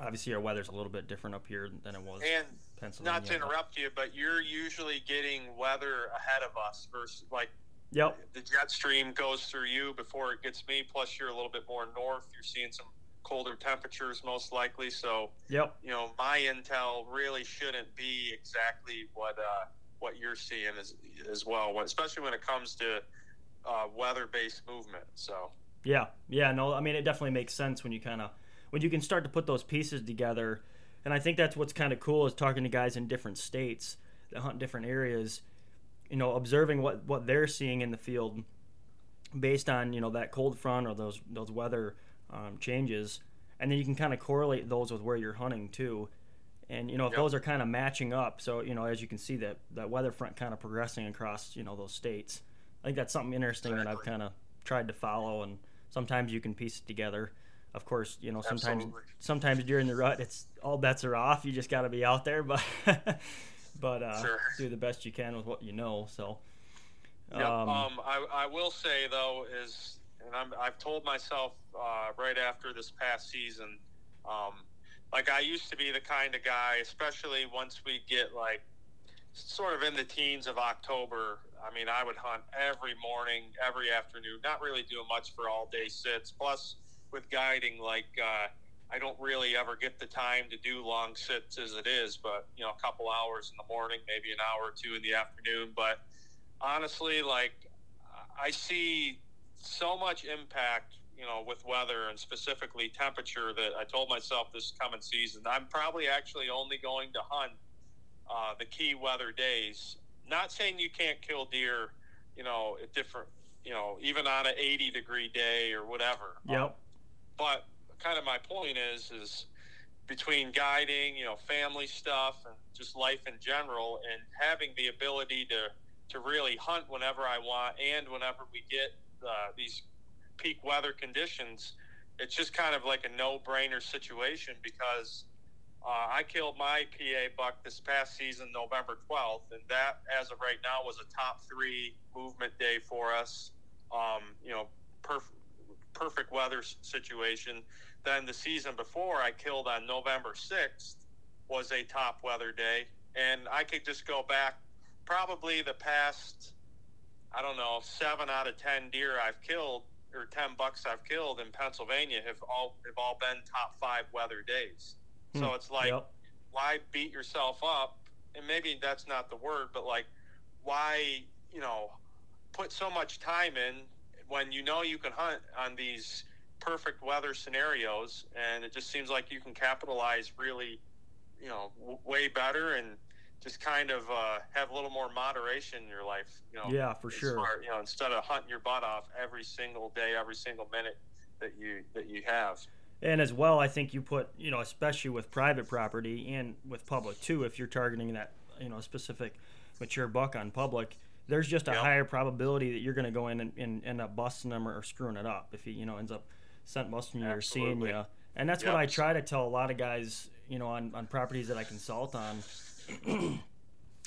S1: Obviously, our weather's a little bit different up here than it was.
S2: And Pennsylvania, not to interrupt you, but you're usually getting weather ahead of us versus like
S1: Yep.
S2: The jet stream goes through you before it gets me. Plus, you're a little bit more north. You're seeing some colder temperatures most likely. So,
S1: yep.
S2: you know, my intel really shouldn't be exactly what uh, what you're seeing as as well, especially when it comes to uh, weather-based movement. So.
S1: Yeah, yeah, no, I mean it definitely makes sense when you kind of when you can start to put those pieces together, and I think that's what's kind of cool is talking to guys in different states that hunt different areas, you know, observing what what they're seeing in the field based on you know that cold front or those those weather um, changes, and then you can kind of correlate those with where you're hunting too. And you know if yep. those are kind of matching up, so you know as you can see that that weather front kind of progressing across you know those states. I think that's something interesting exactly. that I've kind of tried to follow, and sometimes you can piece it together. Of course, you know sometimes Absolutely. sometimes during the rut, it's all bets are off. You just got to be out there, but but uh,
S2: sure.
S1: do the best you can with what you know. So.
S2: Yep. Um, um, I, I will say though is and I'm, I've told myself uh, right after this past season, um, like I used to be the kind of guy, especially once we get like sort of in the teens of October. I mean, I would hunt every morning, every afternoon, not really doing much for all day sits. Plus, with guiding, like uh, I don't really ever get the time to do long sits as it is, but you know, a couple hours in the morning, maybe an hour or two in the afternoon. But honestly, like I see so much impact, you know, with weather and specifically temperature that I told myself this coming season, I'm probably actually only going to hunt uh, the key weather days. Not saying you can't kill deer, you know, at different, you know, even on an 80 degree day or whatever.
S1: Yep. Um,
S2: but kind of my point is, is between guiding, you know, family stuff and just life in general, and having the ability to to really hunt whenever I want and whenever we get uh, these peak weather conditions, it's just kind of like a no-brainer situation because uh, I killed my PA buck this past season, November 12th, and that, as of right now, was a top three movement day for us. Um, you know, perf- perfect weather situation. then the season before I killed on November 6th was a top weather day. And I could just go back probably the past, I don't know, seven out of 10 deer I've killed or 10 bucks I've killed in Pennsylvania have all, have all been top five weather days. Hmm. So it's like, yep. why beat yourself up? And maybe that's not the word, but like, why, you know, put so much time in when you know you can hunt on these perfect weather scenarios, and it just seems like you can capitalize really, you know, w- way better and just kind of uh, have a little more moderation in your life. You know,
S1: yeah, for sure.
S2: Smart, you know, instead of hunting your butt off every single day, every single minute that you that you have.
S1: And as well, I think you put, you know, especially with private property and with public too, if you're targeting that, you know, specific mature buck on public, there's just a yep. higher probability that you're going to go in and, and, end up busting them or, screwing it up if he you know ends up scent busting you Absolutely. or seeing you. And that's yep. what I try to tell a lot of guys, you know, on, on properties that I consult on.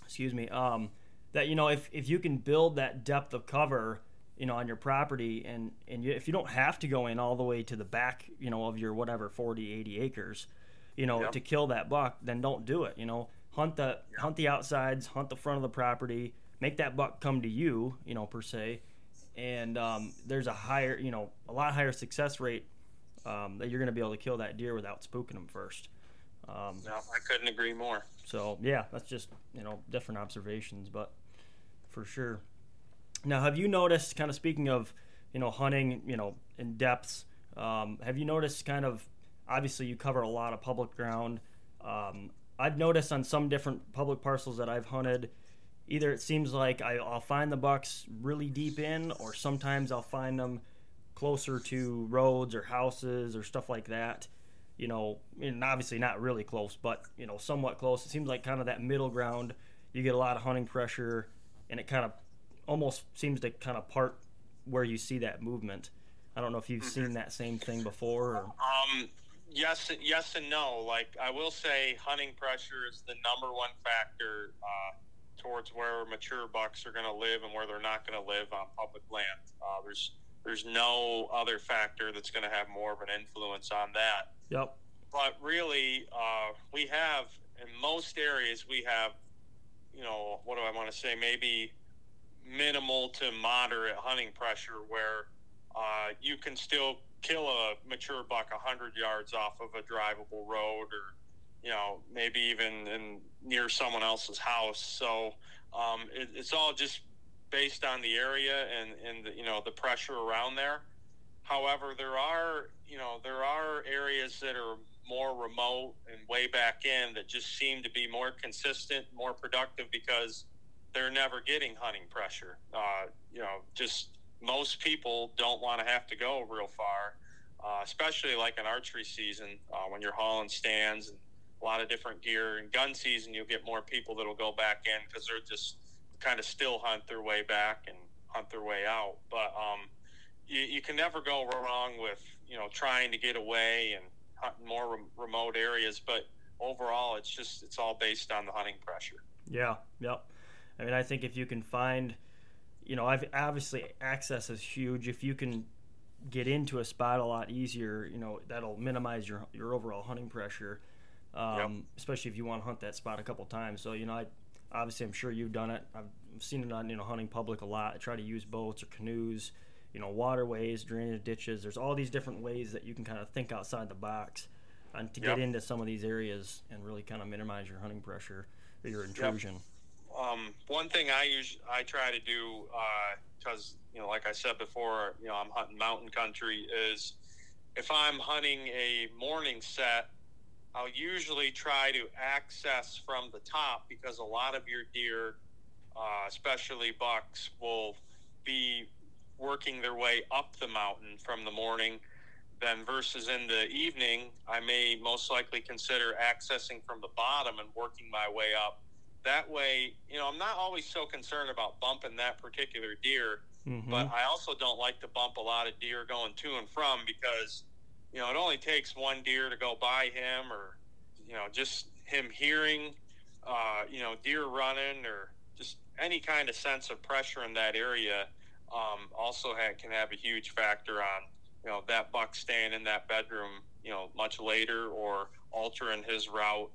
S1: excuse me. Um, that you know, if if you can build that depth of cover, you know, on your property, and and you, if you don't have to go in all the way to the back, you know, of your whatever 40, 80 acres, you know, yep. to kill that buck, then don't do it. You know, hunt the hunt the outsides, hunt the front of the property make that buck come to you, you know, per se. And um, there's a higher, you know, a lot higher success rate um, that you're going to be able to kill that deer without spooking them first.
S2: Um, no, I couldn't agree more.
S1: So yeah, that's just you know different observations, but for sure. Now, have you noticed, kind of speaking of, you know, hunting, you know, in depths, um, have you noticed kind of, obviously you cover a lot of public ground. Um, I've noticed on some different public parcels that I've hunted, either it seems like I, will find the bucks really deep in, or sometimes I'll find them closer to roads or houses or stuff like that. You know, and obviously not really close, but you know, somewhat close. It seems like kind of that middle ground. You get a lot of hunting pressure, and it kind of almost seems to kind of part where you see that movement. I don't know if you've mm-hmm. seen that same thing before. Or...
S2: Um, yes, yes, and no. Like I will say, hunting pressure is the number one factor. Uh, towards where mature bucks are going to live and where they're not going to live on public land. Uh, there's there's no other factor that's going to have more of an influence on that.
S1: Yep.
S2: But really, uh, we have in most areas we have, you know, what do I want to say? Maybe minimal to moderate hunting pressure where uh, you can still kill a mature buck 100 yards off of a drivable road or you know, maybe even in near someone else's house. So um, it, it's all just based on the area and, and the, you know the pressure around there. However, there are you know there are areas that are more remote and way back in that just seem to be more consistent, more productive because they're never getting hunting pressure. Uh, you know, just most people don't want to have to go real far, uh, especially like an archery season uh, when you're hauling stands and a lot of different gear. And gun season, you'll get more people that'll go back in because they're just kind of still hunt their way back and hunt their way out. But um, you, you can never go wrong with you know trying to get away and hunting more remote areas. But overall, it's just it's all based on the hunting pressure.
S1: Yeah. Yep. I mean, I think if you can find, you know, I've obviously access is huge. If you can get into a spot a lot easier, you know, that'll minimize your your overall hunting pressure um, yep. especially if you want to hunt that spot a couple times. So you know, I obviously I'm sure you've done it. I've seen it on you know hunting public a lot. I try to use boats or canoes, you know, waterways, drainage ditches. There's all these different ways that you can kind of think outside the box and to yep. get into some of these areas and really kind of minimize your hunting pressure or your intrusion. Yep.
S2: Um, one thing I use I try to do because uh, you know, like I said before, you know, I'm hunting mountain country is if I'm hunting a morning set I'll usually try to access from the top because a lot of your deer, uh, especially bucks, will be working their way up the mountain from the morning. Then, versus in the evening, I may most likely consider accessing from the bottom and working my way up. That way, you know, I'm not always so concerned about bumping that particular deer, mm-hmm. but I also don't like to bump a lot of deer going to and from because you know, it only takes one deer to go by him, or you know, just him hearing, uh, you know, deer running, or just any kind of sense of pressure in that area. Um, also can have a huge factor on you know that buck staying in that bedroom you know, much later or altering his route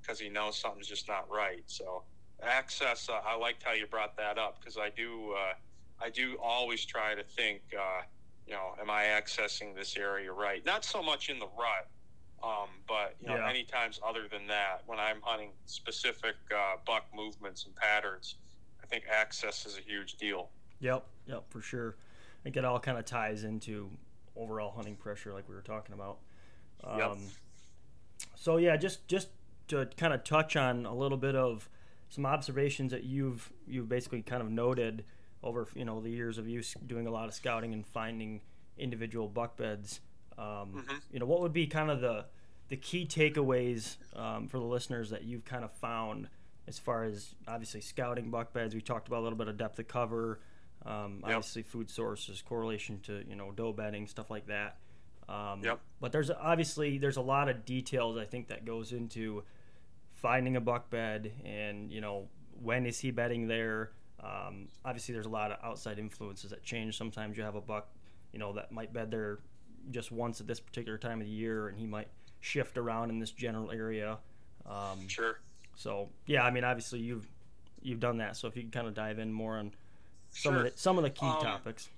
S2: because uh, he knows something's just not right. So access, uh, I liked how you brought that up because I do, uh, I do always try to think, uh, you know, am I accessing this area right? Not so much in the rut, um, but you know,
S1: Yeah.
S2: any times other than that, when I'm hunting specific uh, buck movements and patterns, I think access is a huge deal.
S1: Yep, yep, for sure. I think it all kind of ties into overall hunting pressure, like we were talking about. Um,
S2: Yep.
S1: So yeah, just just to kind of touch on a little bit of some observations that you've you've basically kind of noted over you know the years of use doing a lot of scouting and finding individual buck beds. Um,
S2: Mhm.
S1: You know, what would be kind of the the key takeaways um, for the listeners that you've kind of found as far as obviously scouting buck beds? We talked about a little bit of depth of cover, um,
S2: Yep.
S1: obviously food sources, correlation to you know doe bedding, stuff like that. Um,
S2: Yep.
S1: But there's obviously there's a lot of details I think that goes into finding a buck bed and you know when is he bedding there. Um, obviously, there's a lot of outside influences that change. Sometimes you have a buck, you know, that might bed there just once at this particular time of the year, and he might shift around in this general area. Um,
S2: Sure.
S1: so yeah, I mean, obviously you've you've done that. So if you can kind of dive in more on some
S2: Sure.
S1: of the some of the key
S2: Um,
S1: topics.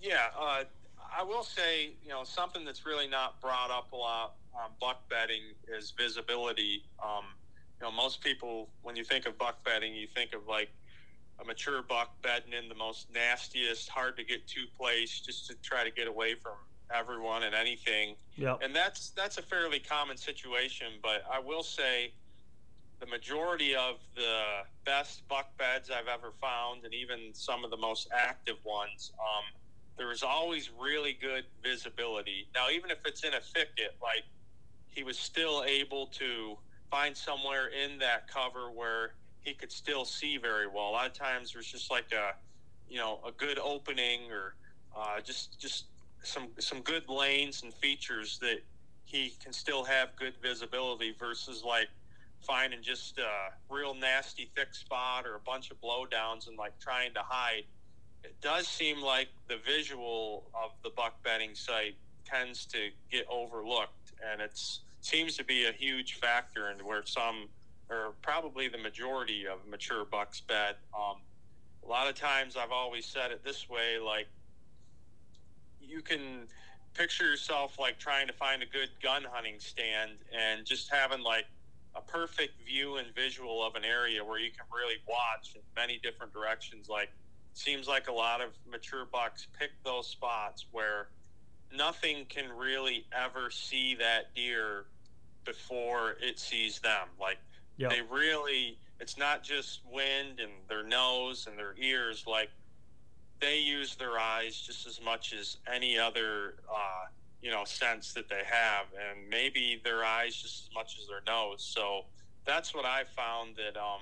S2: Yeah, uh, I will say, you know, something that's really not brought up a lot on buck bedding is visibility. Um, you know, most people, when you think of buck bedding, you think of like a mature buck bedding in the most nastiest, hard to get to place just to try to get away from everyone and anything.
S1: Yep.
S2: And that's that's a fairly common situation, but I will say the majority of the best buck beds I've ever found, and even some of the most active ones, um, there is always really good visibility. Now, even if it's in a thicket, like he was still able to find somewhere in that cover where he could still see very well. A lot of times there's just like a, you know, a good opening or uh, just just some some good lanes and features that he can still have good visibility versus like finding just a real nasty thick spot or a bunch of blowdowns and like trying to hide. It does seem like the visual of the buck bedding site tends to get overlooked, and it's seems to be a huge factor in where some or probably the majority of mature bucks bed. Um, a lot of times, I've always said it this way: like you can picture yourself like trying to find a good gun hunting stand and just having like a perfect view and visual of an area where you can really watch in many different directions like seems like a lot of mature bucks pick those spots where nothing can really ever see that deer before it sees them like
S1: Yep.
S2: they really it's not just wind and their nose and their ears like they use their eyes just as much as any other uh, you know sense that they have and maybe their eyes just as much as their nose so that's what i found that um,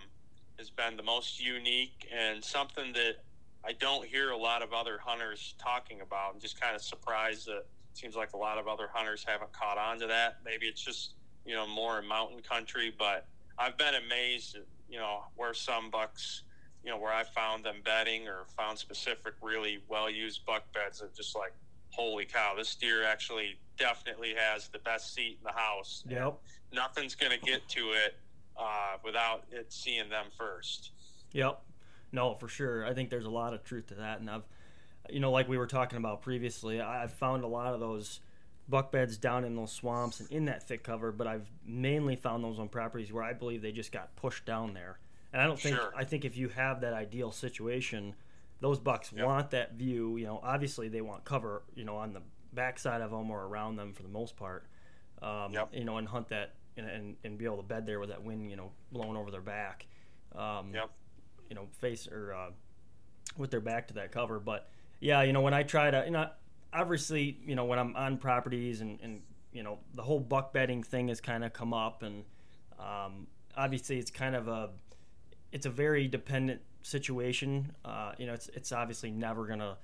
S2: has been the most unique and something that i don't hear a lot of other hunters talking about i'm just kind of surprised that seems like a lot of other hunters haven't caught on to that maybe it's just you know more in mountain country but i've been amazed at you know where some bucks you know where i found them bedding or found specific really well used buck beds that just like holy cow this deer actually definitely has the best seat in the house
S1: Yep.
S2: nothing's going to get to it uh, without it seeing them first
S1: Yep. No, for sure. I think there's a lot of truth to that, and I've, you know, like we were talking about previously, I've found a lot of those buck beds down in those swamps and in that thick cover, but I've mainly found those on properties where I believe they just got pushed down there. And I don't think
S2: Sure.
S1: I think if you have that ideal situation, those bucks
S2: Yep.
S1: want that view. You know, obviously they want cover. You know, on the backside of them or around them for the most part. Um,
S2: Yep.
S1: You know, and hunt that and, and and be able to bed there with that wind, you know, blowing over their back. Um,
S2: Yep.
S1: You know, face or uh, with their back to that cover. But yeah, you know, when I try to, you know, obviously, you know, when I'm on properties and, and you know, the whole buck bedding thing has kind of come up, and um, obviously, it's kind of a, it's a very dependent situation. Uh, you know, it's it's obviously never gonna,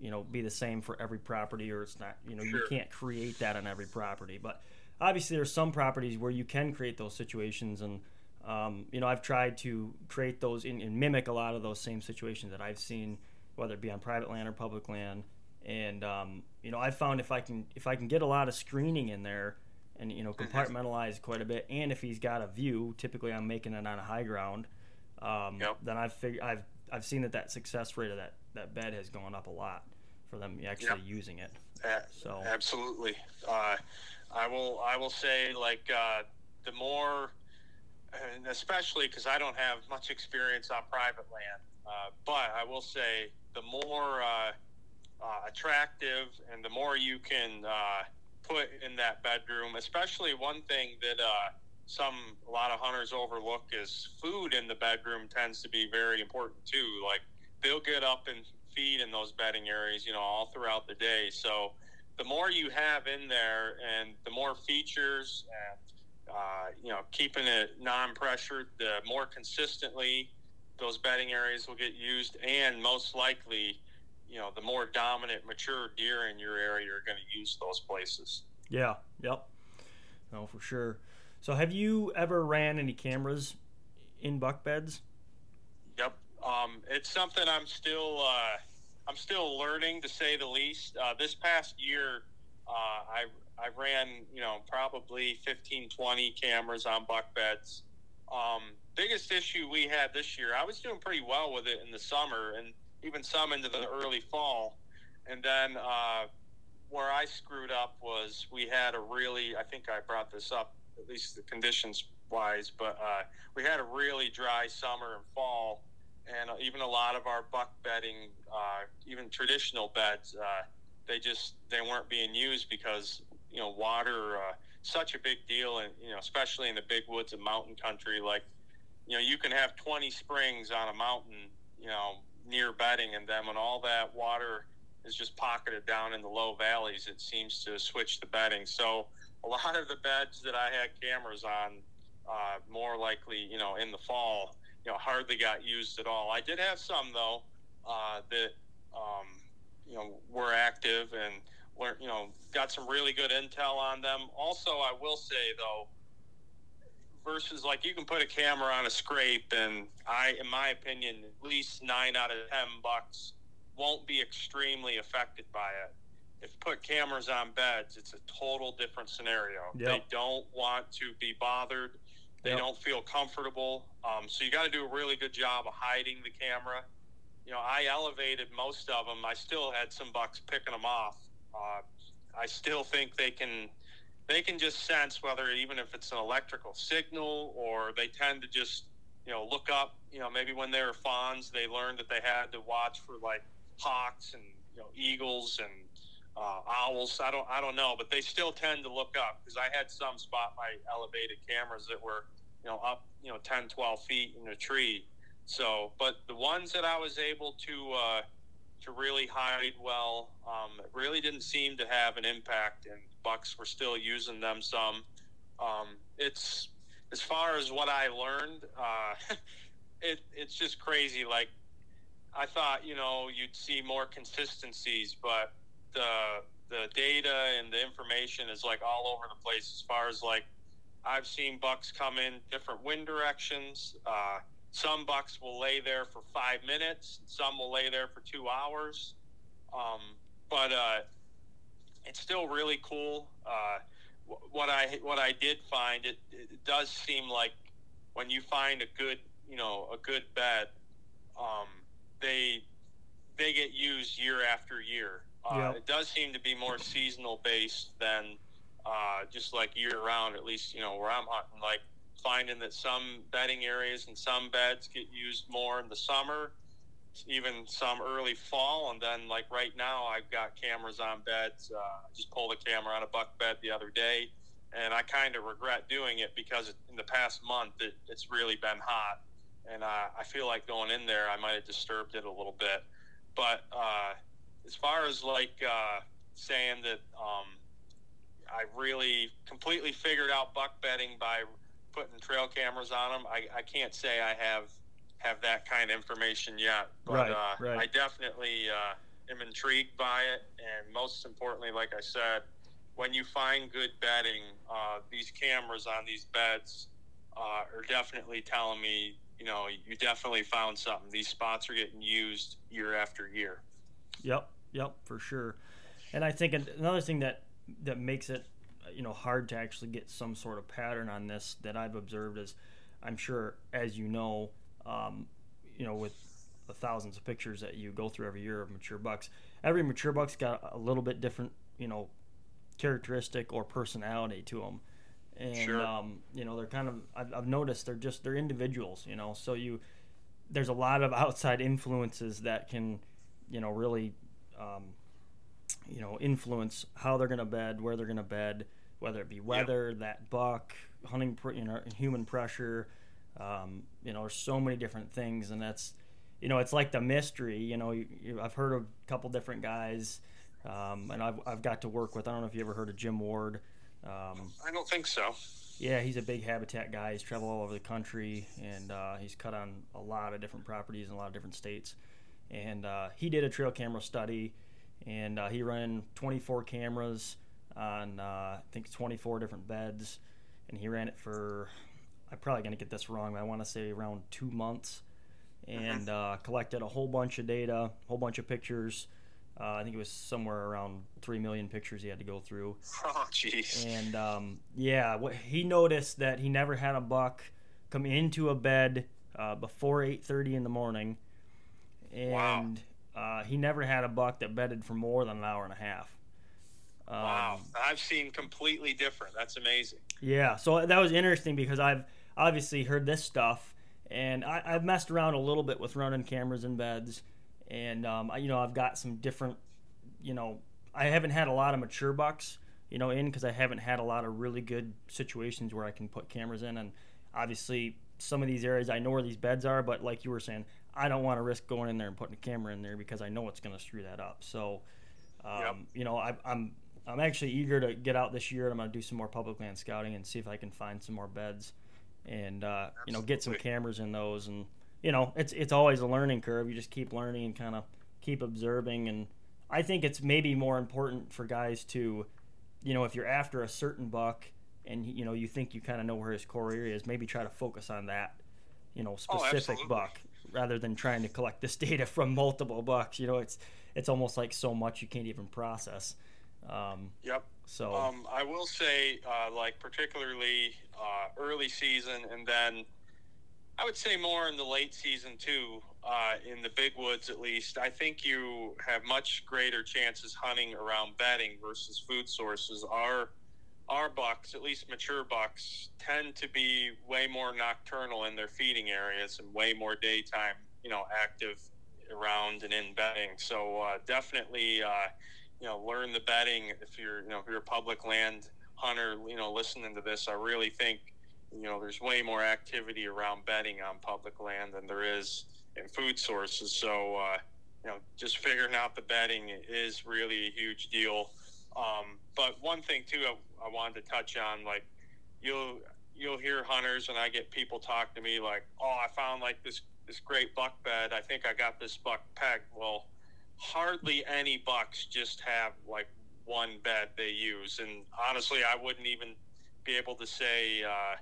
S1: you know, be the same for every property, or it's not, you know, you can't create that on every property. But obviously, there's some properties where you can create those situations, and um, you know, I've tried to create those and, and mimic a lot of those same situations that I've seen, whether it be on private land or public land. And um, you know, I found if I can if I can get a lot of screening in there, and you know
S2: Mm-hmm.
S1: compartmentalize quite a bit, and if he's got a view, typically I'm making it on a high ground. Um,
S2: Yep.
S1: Then I've figured I've I've seen that that success rate of that that bed has gone up a lot for them actually
S2: Yep.
S1: using it. So
S2: Absolutely. Uh, I will. I will say, like, uh, the more, and especially because I don't have much experience on private land, uh, but I will say, the more uh, attractive and the more you can uh, put in that bedroom, especially one thing that uh, some a lot of hunters overlook is food in the bedroom tends to be very important too. Like they'll get up and feed in those bedding areas, you know, all throughout the day. So the more you have in there and the more features and uh, you know keeping it non-pressured the more consistently those bedding areas will get used and most likely you know the more dominant mature deer in your area are going to use those places
S1: yeah, yep, no for sure. So have you ever ran any cameras in buck beds?
S2: Yep. Um, it's something I'm still uh, I'm still learning to say the least. Uh, this past year, uh, I I ran you know probably 15, 20 cameras on buck beds. Um, biggest issue we had this year, I was doing pretty well with it in the summer and even some into the early fall, and then uh, where I screwed up was we had a really I think I brought this up at least the conditions wise, but uh, we had a really dry summer and fall, and even a lot of our buck bedding, uh, even traditional beds, uh, they just they weren't being used because you know water uh, such a big deal, and you know especially in the big woods and mountain country, like you know you can have 20 springs on a mountain, you know near bedding, and then when all that water is just pocketed down in the low valleys, it seems to switch the bedding. So a lot of the beds that I had cameras on, uh, more likely, you know, in the fall, you know, hardly got used at all. I did have some though uh, that, um, you know, were active and learned, you know, got some really good intel on them. Also, I will say though, versus like you can put a camera on a scrape, and I, in my opinion, at least nine out of ten bucks won't be extremely affected by it if put cameras on beds, it's a total different scenario.
S1: Yep.
S2: They don't want to be bothered. They
S1: Yep.
S2: don't feel comfortable. Um, so you got to do a really good job of hiding the camera. You know, I elevated most of them. I still had some bucks picking them off. Uh, I still think they can they can just sense whether even if it's an electrical signal or they tend to just you know look up. You know, maybe when they were fawns, they learned that they had to watch for like hawks and you know eagles and uh, owls. I don't I don't know, but they still tend to look up because I had some spot my elevated cameras that were you know up you know 10, 12 feet in a tree. So, but the ones that I was able to uh, to really hide well, um, really didn't seem to have an impact, and bucks were still using them some. Um, it's as far as what I learned, uh, it it's just crazy. Like I thought, you know, you'd see more consistencies, but the the data and the information is like all over the place as far as like I've seen bucks come in different wind directions. Uh, some bucks will lay there for five minutes. Some will lay there for two hours. Um, but uh, it's still really cool. Uh, what I what I did find it, it does seem like when you find a good you know a good bed, um, they they get used year after year. Uh,
S1: Yep.
S2: It does seem to be more seasonal based than uh, just like year round. At least you know where I'm hunting, like finding that some bedding areas and some beds get used more in the summer, even some early fall, and then like right now I've got cameras on beds. Uh, I just pulled a camera on a buck bed the other day, and I kind of regret doing it because in the past month it, it's really been hot, and uh, I feel like going in there I might have disturbed it a little bit. But uh, as far as like uh, saying that um, I really completely figured out buck bedding by putting trail cameras on them, I, I can't say I have have that kind of information yet. But
S1: Right,
S2: uh,
S1: right.
S2: I definitely uh, am intrigued by it, and most importantly, like I said, when you find good bedding, uh, these cameras on these beds uh, are definitely telling me, you know, you definitely found something. These spots are getting used year after year.
S1: Yep. Yep, for sure. And I think another thing that that makes it you know hard to actually get some sort of pattern on this that I've observed is I'm sure as you know um, you know with the thousands of pictures that you go through every year of mature bucks every mature buck's got a little bit different you know characteristic or personality to them and
S2: Sure.
S1: um, you know they're kind of I've, I've noticed they're just they're individuals you know. So you there's a lot of outside influences that can you know really um, you know influence how they're going to bed where they're going to bed whether it be weather that buck hunting you know human pressure um, you know there's so many different things and that's you know it's like the mystery you know you, you, i've heard of a couple different guys um, and I've, I've got to work with i don't know if you ever heard of jim ward um,
S2: I don't think so.
S1: yeah, he's a big habitat guy. He's traveled all over the country, and uh, he's cut on a lot of different properties in a lot of different states. And uh, he did a trail camera study, and uh, he ran 24 cameras on uh, I think 24 different beds, and he ran it for I'm probably gonna get this wrong, but I want to say around two months, and uh, collected a whole bunch of data, a whole bunch of pictures. Uh, I think it was somewhere around three million pictures he had to go through.
S2: Oh, jeez.
S1: And um, yeah, what he noticed that he never had a buck come into a bed uh, before 8:30 in the morning, and uh, he never had a buck that bedded for more than an hour and a half. Um,
S2: Wow. I've seen completely different. That's amazing.
S1: Yeah, so that was interesting because I've obviously heard this stuff, and I, I've messed around a little bit with running cameras in beds, and um, I, you know I've got some different, you know, I haven't had a lot of mature bucks, you know, in because I haven't had a lot of really good situations where I can put cameras in, and obviously some of these areas I know where these beds are, but like you were saying, I don't want to risk going in there and putting a camera in there because I know it's going to screw that up. So, um,
S2: Yep.
S1: you know, I, I'm I'm actually eager to get out this year. and I'm going to do some more public land scouting and see if I can find some more beds, and uh, you know, get some cameras in those. And you know, it's it's always a learning curve. You just keep learning and kind of keep observing. And I think it's maybe more important for guys to, you know, if you're after a certain buck and you know you think you kind of know where his core area is, maybe try to focus on that, you know,
S2: Oh,
S1: specific
S2: absolutely.
S1: buck rather than trying to collect this data from multiple bucks. You know, it's it's almost like so much you can't even process. Um,
S2: Yep.
S1: So
S2: Um, I will say, uh, like particularly uh, early season, and then I would say more in the late season too. Uh, in the big woods, at least, I think you have much greater chances hunting around bedding versus food sources. Our our bucks, at least mature bucks, tend to be way more nocturnal in their feeding areas and way more daytime, you know, active around and in bedding. So uh, definitely. You know, learn the bedding. If you're, you know, if you're a public land hunter, you know, listening to this, I really think, you know, there's way more activity around bedding on public land than there is in food sources. So, uh, you know, just figuring out the bedding is really a huge deal. Um, but one thing too, I, I wanted to touch on, like, you'll you'll hear hunters, and I get people talk to me like, "Oh, I found like this this great buck bed. I think I got this buck pegged." Well, hardly any bucks just have like one bed they use, and honestly, I wouldn't even be able to say. Uh,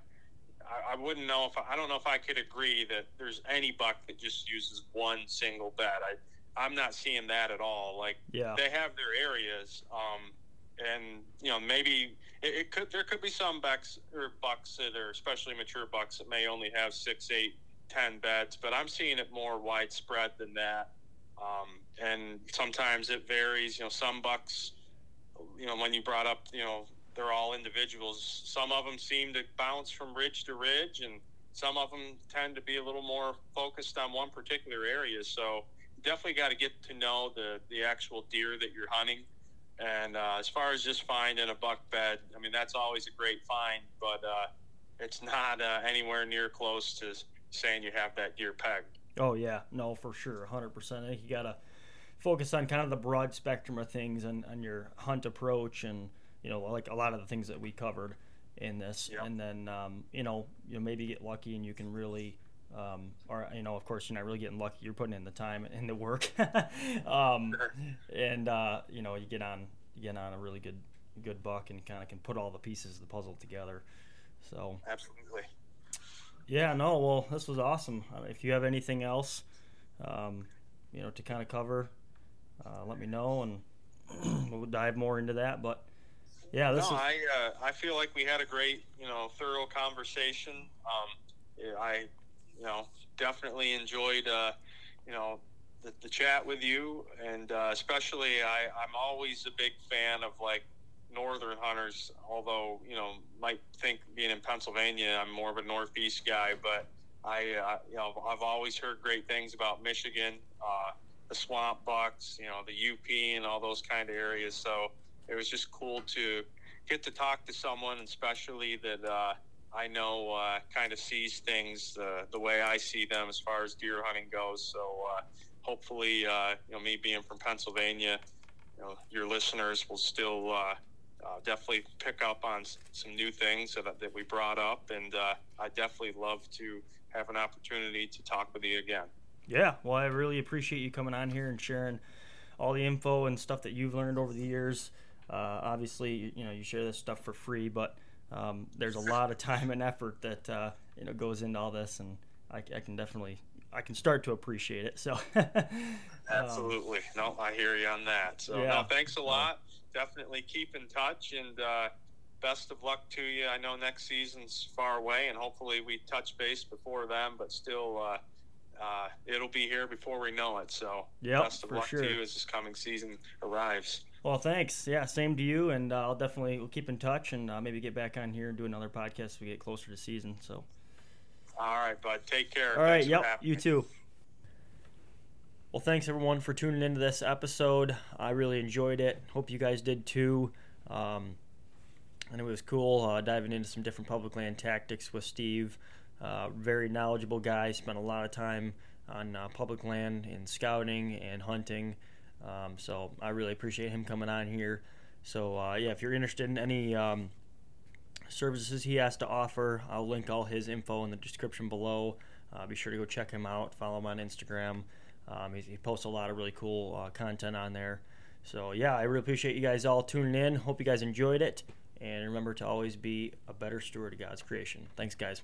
S2: I, I wouldn't know if I don't know if I could agree that there's any buck that just uses one single bed. I I'm not seeing that at all. Like
S1: yeah,
S2: they have their areas, um, and you know maybe it, it could there could be some bucks or bucks that are especially mature bucks that may only have six, eight, ten beds, but I'm seeing it more widespread than that. Um, and sometimes it varies. You know, some bucks, you know, when you brought up, you know, they're all individuals. Some of them seem to bounce from ridge to ridge, and some of them tend to be a little more focused on one particular area. So definitely got to get to know the the actual deer that you're hunting. And uh, as far as just finding a buck bed, I mean that's always a great find, but uh, it's not uh, anywhere near close to saying you have that deer pegged.
S1: Oh yeah, no, for sure, hundred percent. You gotta focus on kind of the broad spectrum of things and on your hunt approach, and you know, like a lot of the things that we covered in this,
S2: Yeah.
S1: and then um, you know, you know, maybe get lucky and you can really. Um, or you know, of course, you're not really getting lucky. You're putting in the time and the work, um, and uh, you know, you get on you get on a really good good buck and kind of can put all the pieces of the puzzle together. So
S2: Absolutely.
S1: yeah, no, well, this was awesome. If you have anything else, um, you know, to kind of cover, uh, let me know, and we'll dive more into that. But yeah, this
S2: no,
S1: is.
S2: I uh, I feel like we had a great, you know, thorough conversation. Um, I, you know, definitely enjoyed, uh, you know, the, the chat with you, and uh, especially I, I'm always a big fan of like northern hunters. Although you know, might think being in Pennsylvania, I'm more of a northeast guy, but I, uh, you know, I've always heard great things about Michigan, uh, the swamp bucks, you know, the UP, and all those kind of areas. So it was just cool to get to talk to someone, especially that uh, I know uh, kind of sees things uh, the way I see them as far as deer hunting goes. So uh, hopefully, uh, you know, me being from Pennsylvania, you know, your listeners will still uh, definitely pick up on some new things that, that we brought up, and I definitely love to have an opportunity to talk with you again.
S1: Yeah, well, I really appreciate you coming on here and sharing all the info and stuff that you've learned over the years. Uh, obviously, you know, you share this stuff for free, but um, there's a lot of time and effort that uh, you know goes into all this, and I, I, can definitely I can start to appreciate it. So,
S2: absolutely, um, no, I hear you on that. So, yeah. no, thanks a lot. Definitely keep in touch, and uh, best of luck to you. I know next season's far away, and hopefully we touch base before then, but still. Uh, it'll be here before we know it. So,
S1: yep,
S2: best of luck
S1: sure.
S2: to you as this coming season arrives.
S1: Well, thanks. Yeah, same to you, and uh, I'll definitely we'll keep in touch and uh, maybe get back on here and do another podcast as we get closer to season. So.
S2: All right, bud. Take care.
S1: All right. Yep. You too. Well, thanks everyone for tuning into this episode. I really enjoyed it. Hope you guys did too. Um, and it was cool uh, diving into some different public land tactics with Steve. Uh, very knowledgeable guy. Spent a lot of time on uh, public land in scouting and hunting. Um, so I really appreciate him coming on here. So uh, yeah, if you're interested in any um, services he has to offer, I'll link all his info in the description below. Uh, be sure to go check him out. Follow him on Instagram. Um, he, he, posts a lot of really cool uh, content on there. So yeah, I really appreciate you guys all tuning in. Hope you guys enjoyed it. And remember to always be a better steward of God's creation. Thanks, guys.